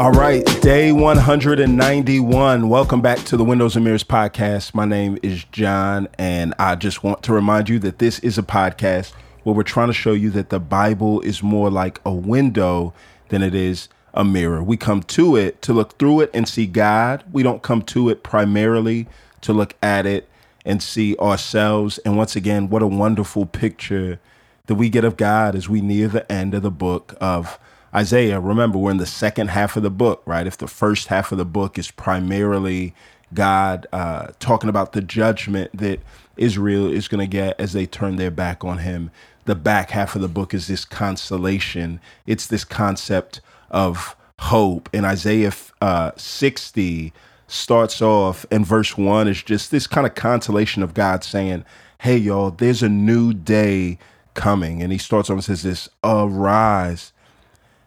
All right, day 191. Welcome back to the Windows and Mirrors podcast. My name is John, and I just want to remind you that this is a podcast where we're trying to show you that the Bible is more like a window than it is a mirror. We come to it to look through it and see God. We don't come to it primarily to look at it and see ourselves. And once again, what a wonderful picture that we get of God as we near the end of the book of Isaiah. Remember, we're in the second half of the book, right? If the first half of the book is primarily God uh, talking about the judgment that Israel is going to get as they turn their back on him, the back half of the book is this consolation. It's this concept of hope. And Isaiah uh, 60 starts off, and verse 1 is just this kind of consolation of God saying, Hey, y'all, there's a new day coming. And he starts off and says this Arise,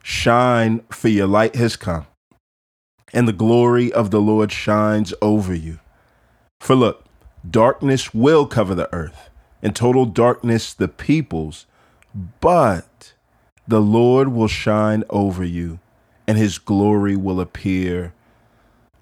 shine, for your light has come, and the glory of the Lord shines over you. For look, darkness will cover the earth, and total darkness the peoples, but the Lord will shine over you, and his glory will appear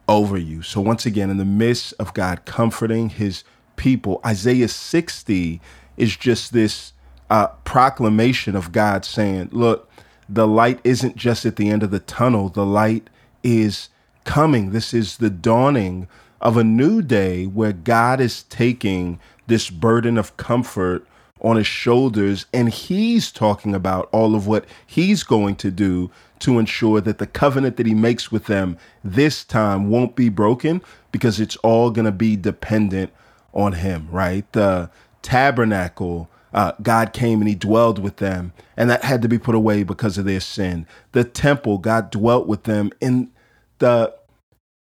over you. So, once again, in the midst of God comforting his people, Isaiah 60 is just this uh, proclamation of God saying, Look, the light isn't just at the end of the tunnel, the light is coming. This is the dawning of a new day where God is taking this burden of comfort on his shoulders and he's talking about all of what he's going to do to ensure that the covenant that he makes with them this time won't be broken because it's all going to be dependent on him, right? The tabernacle, uh, God came and he dwelled with them, and that had to be put away because of their sin. The temple, God dwelt with them in the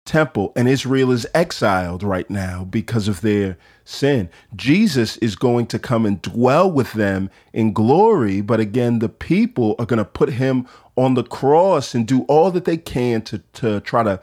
temple, and Israel is exiled right now because of their sin. Jesus is going to come and dwell with them in glory, but again, the people are going to put him on the cross and do all that they can to, to try to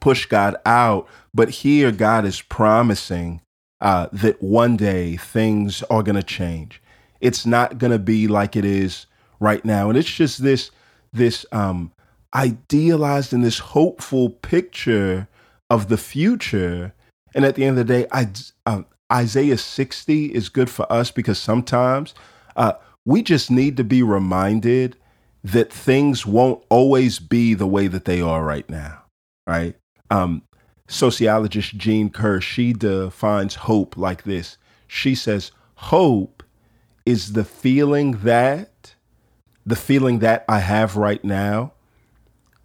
push God out. But here, God is promising uh, that one day things are going to change. It's not going to be like it is right now, and it's just this this um, idealized and this hopeful picture of the future. And at the end of the day, I, um, Isaiah 60 is good for us because sometimes uh, we just need to be reminded that things won't always be the way that they are right now, right? Um, sociologist Jean Kerr, she defines hope like this. She says, Hope is the feeling that, the feeling that I have right now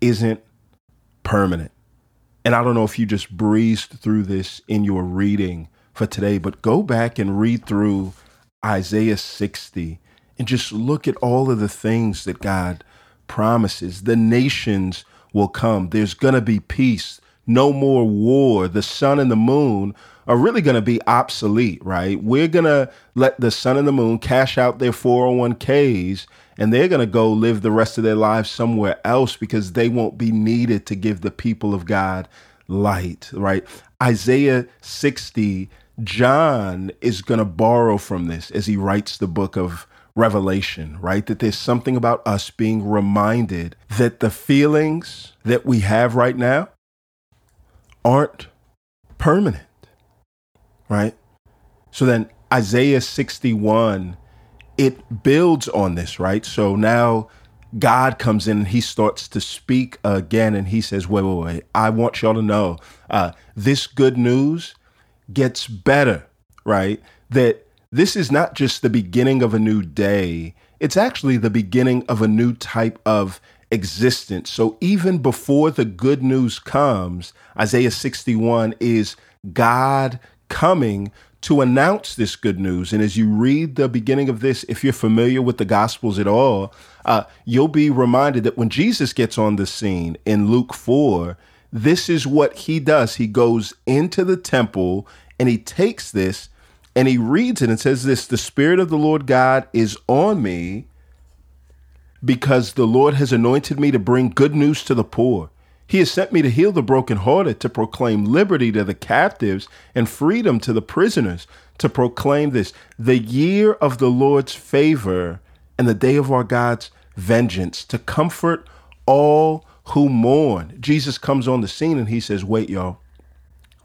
isn't permanent. And I don't know if you just breezed through this in your reading for today, but go back and read through Isaiah 60 and just look at all of the things that God promises. The nations will come, there's going to be peace, no more war. The sun and the moon are really going to be obsolete, right? We're going to let the sun and the moon cash out their 401ks and they're going to go live the rest of their lives somewhere else because they won't be needed to give the people of God light, right? Isaiah 60, John is going to borrow from this as he writes the book of Revelation, right? That there's something about us being reminded that the feelings that we have right now aren't permanent, right? So then Isaiah 61 it builds on this, right? So now God comes in and he starts to speak again and he says, wait, wait, wait, I want y'all to know uh, this good news gets better, right? That this is not just the beginning of a new day, it's actually the beginning of a new type of existence. So even before the good news comes, Isaiah 61 is God coming to announce this good news. And as you read the beginning of this, if you're familiar with the Gospels at all, uh, you'll be reminded that when Jesus gets on the scene in Luke 4, this is what he does. He goes into the temple and he takes this and he reads it and says this The Spirit of the Lord God is on me because the Lord has anointed me to bring good news to the poor. He has sent me to heal the brokenhearted, to proclaim liberty to the captives and freedom to the prisoners, to proclaim this, the year of the Lord's favor and the day of our God's vengeance, to comfort all who mourn. Jesus comes on the scene and he says, Wait, y'all,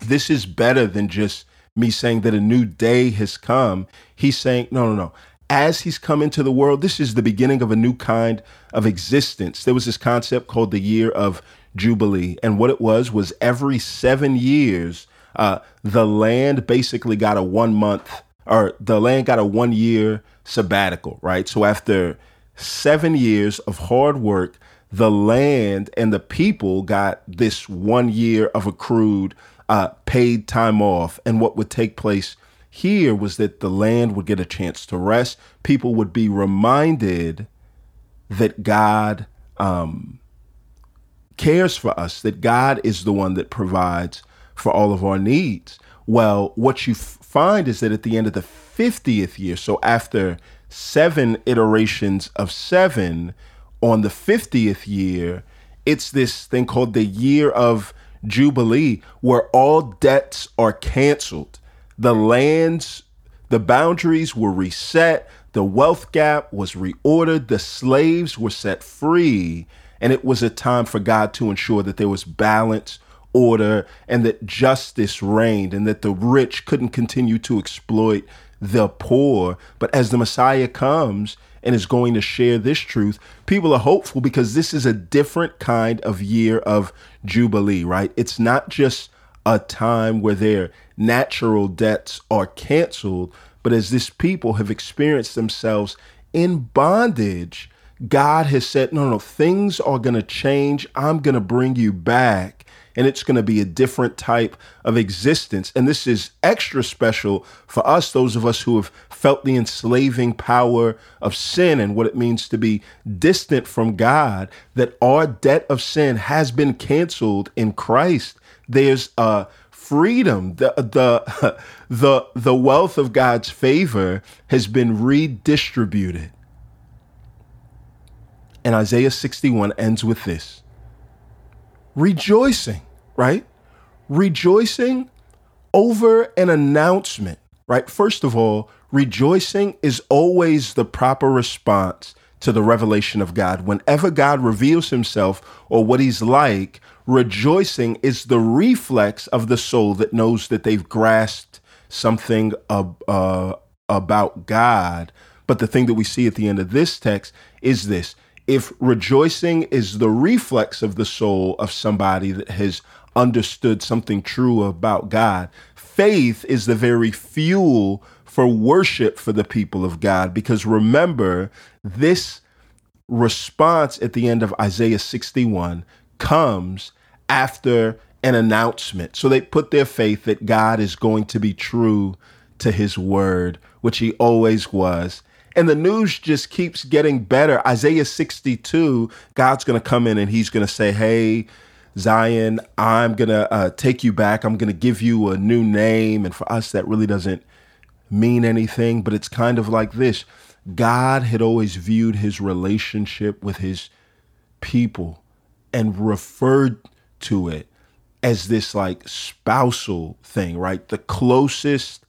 this is better than just me saying that a new day has come. He's saying, No, no, no. As he's come into the world, this is the beginning of a new kind of existence. There was this concept called the year of Jubilee. And what it was was every seven years, uh, the land basically got a one month or the land got a one year sabbatical, right? So after seven years of hard work, the land and the people got this one year of accrued uh, paid time off. And what would take place here was that the land would get a chance to rest. People would be reminded that God um, cares for us, that God is the one that provides for all of our needs. Well, what you f- find is that at the end of the 50th year, so after seven iterations of seven, on the 50th year, it's this thing called the year of Jubilee, where all debts are canceled. The lands, the boundaries were reset, the wealth gap was reordered, the slaves were set free, and it was a time for God to ensure that there was balance, order, and that justice reigned, and that the rich couldn't continue to exploit the poor. But as the Messiah comes and is going to share this truth, people are hopeful because this is a different kind of year of Jubilee, right? It's not just a time where their natural debts are canceled, but as this people have experienced themselves in bondage God has said, no, no, things are going to change. I'm going to bring you back. And it's going to be a different type of existence. And this is extra special for us, those of us who have felt the enslaving power of sin and what it means to be distant from God, that our debt of sin has been canceled in Christ. There's a freedom. The, the, the, the wealth of God's favor has been redistributed. And Isaiah 61 ends with this rejoicing, right? Rejoicing over an announcement, right? First of all, rejoicing is always the proper response to the revelation of God. Whenever God reveals himself or what he's like, rejoicing is the reflex of the soul that knows that they've grasped something uh, uh, about God. But the thing that we see at the end of this text is this if rejoicing is the reflex of the soul of somebody that has understood something true about God, faith is the very fuel for worship for the people of God. Because remember, this response at the end of Isaiah 61 comes after an announcement. So they put their faith that God is going to be true to his word, which he always was. And the news just keeps getting better. Isaiah 62, God's going to come in and he's going to say, Hey, Zion, I'm going to uh, take you back. I'm going to give you a new name. And for us, that really doesn't mean anything, but it's kind of like this God had always viewed his relationship with his people and referred to it as this like spousal thing, right? The closest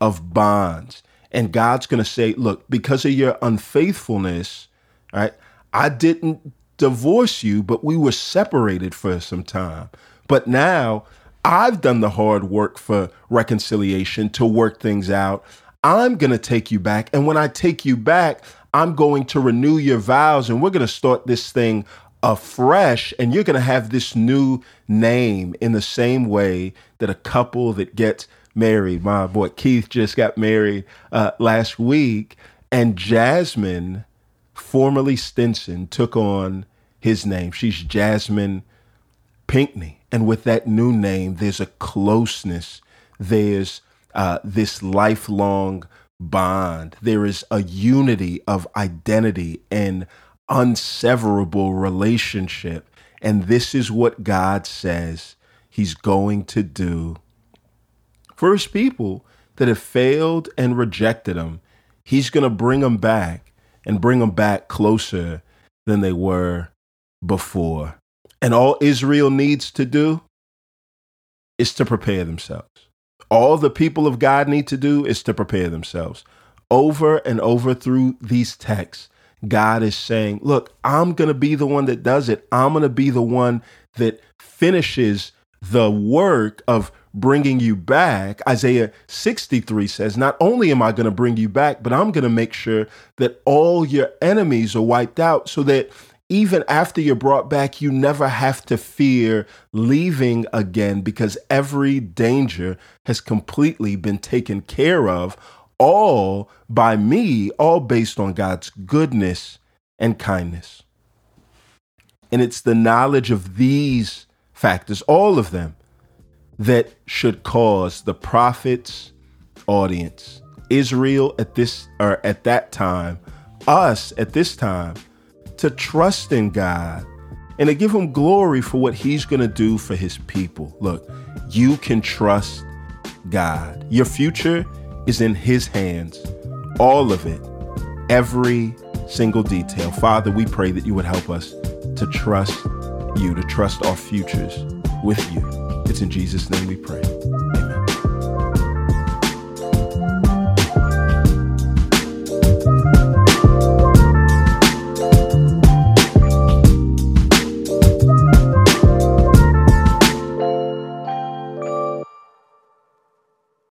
of bonds. And God's going to say, look, because of your unfaithfulness, right? I didn't divorce you, but we were separated for some time. But now I've done the hard work for reconciliation to work things out. I'm going to take you back. And when I take you back, I'm going to renew your vows and we're going to start this thing afresh. And you're going to have this new name in the same way that a couple that gets married. My boy Keith just got married uh, last week, and Jasmine, formerly Stinson, took on his name. She's Jasmine Pinckney. And with that new name, there's a closeness, there's uh, this lifelong bond, there is a unity of identity and unseverable relationship. And this is what God says He's going to do for his people that have failed and rejected him, he's going to bring them back and bring them back closer than they were before. And all Israel needs to do is to prepare themselves. All the people of God need to do is to prepare themselves. Over and over through these texts, God is saying, Look, I'm going to be the one that does it. I'm going to be the one that finishes the work of bringing you back. Isaiah 63 says, Not only am I going to bring you back, but I'm going to make sure that all your enemies are wiped out so that even after you're brought back, you never have to fear leaving again because every danger has completely been taken care of, all by me, all based on God's goodness and kindness. And it's the knowledge of these factors, all of them, that should cause the prophet's audience, Israel at this or at that time, us at this time, to trust in God and to give him glory for what he's going to do for his people. Look, you can trust God. Your future is in his hands. All of it. Every single detail. Father, we pray that you would help us to trust you, to trust our futures with you. It's in Jesus' name we pray.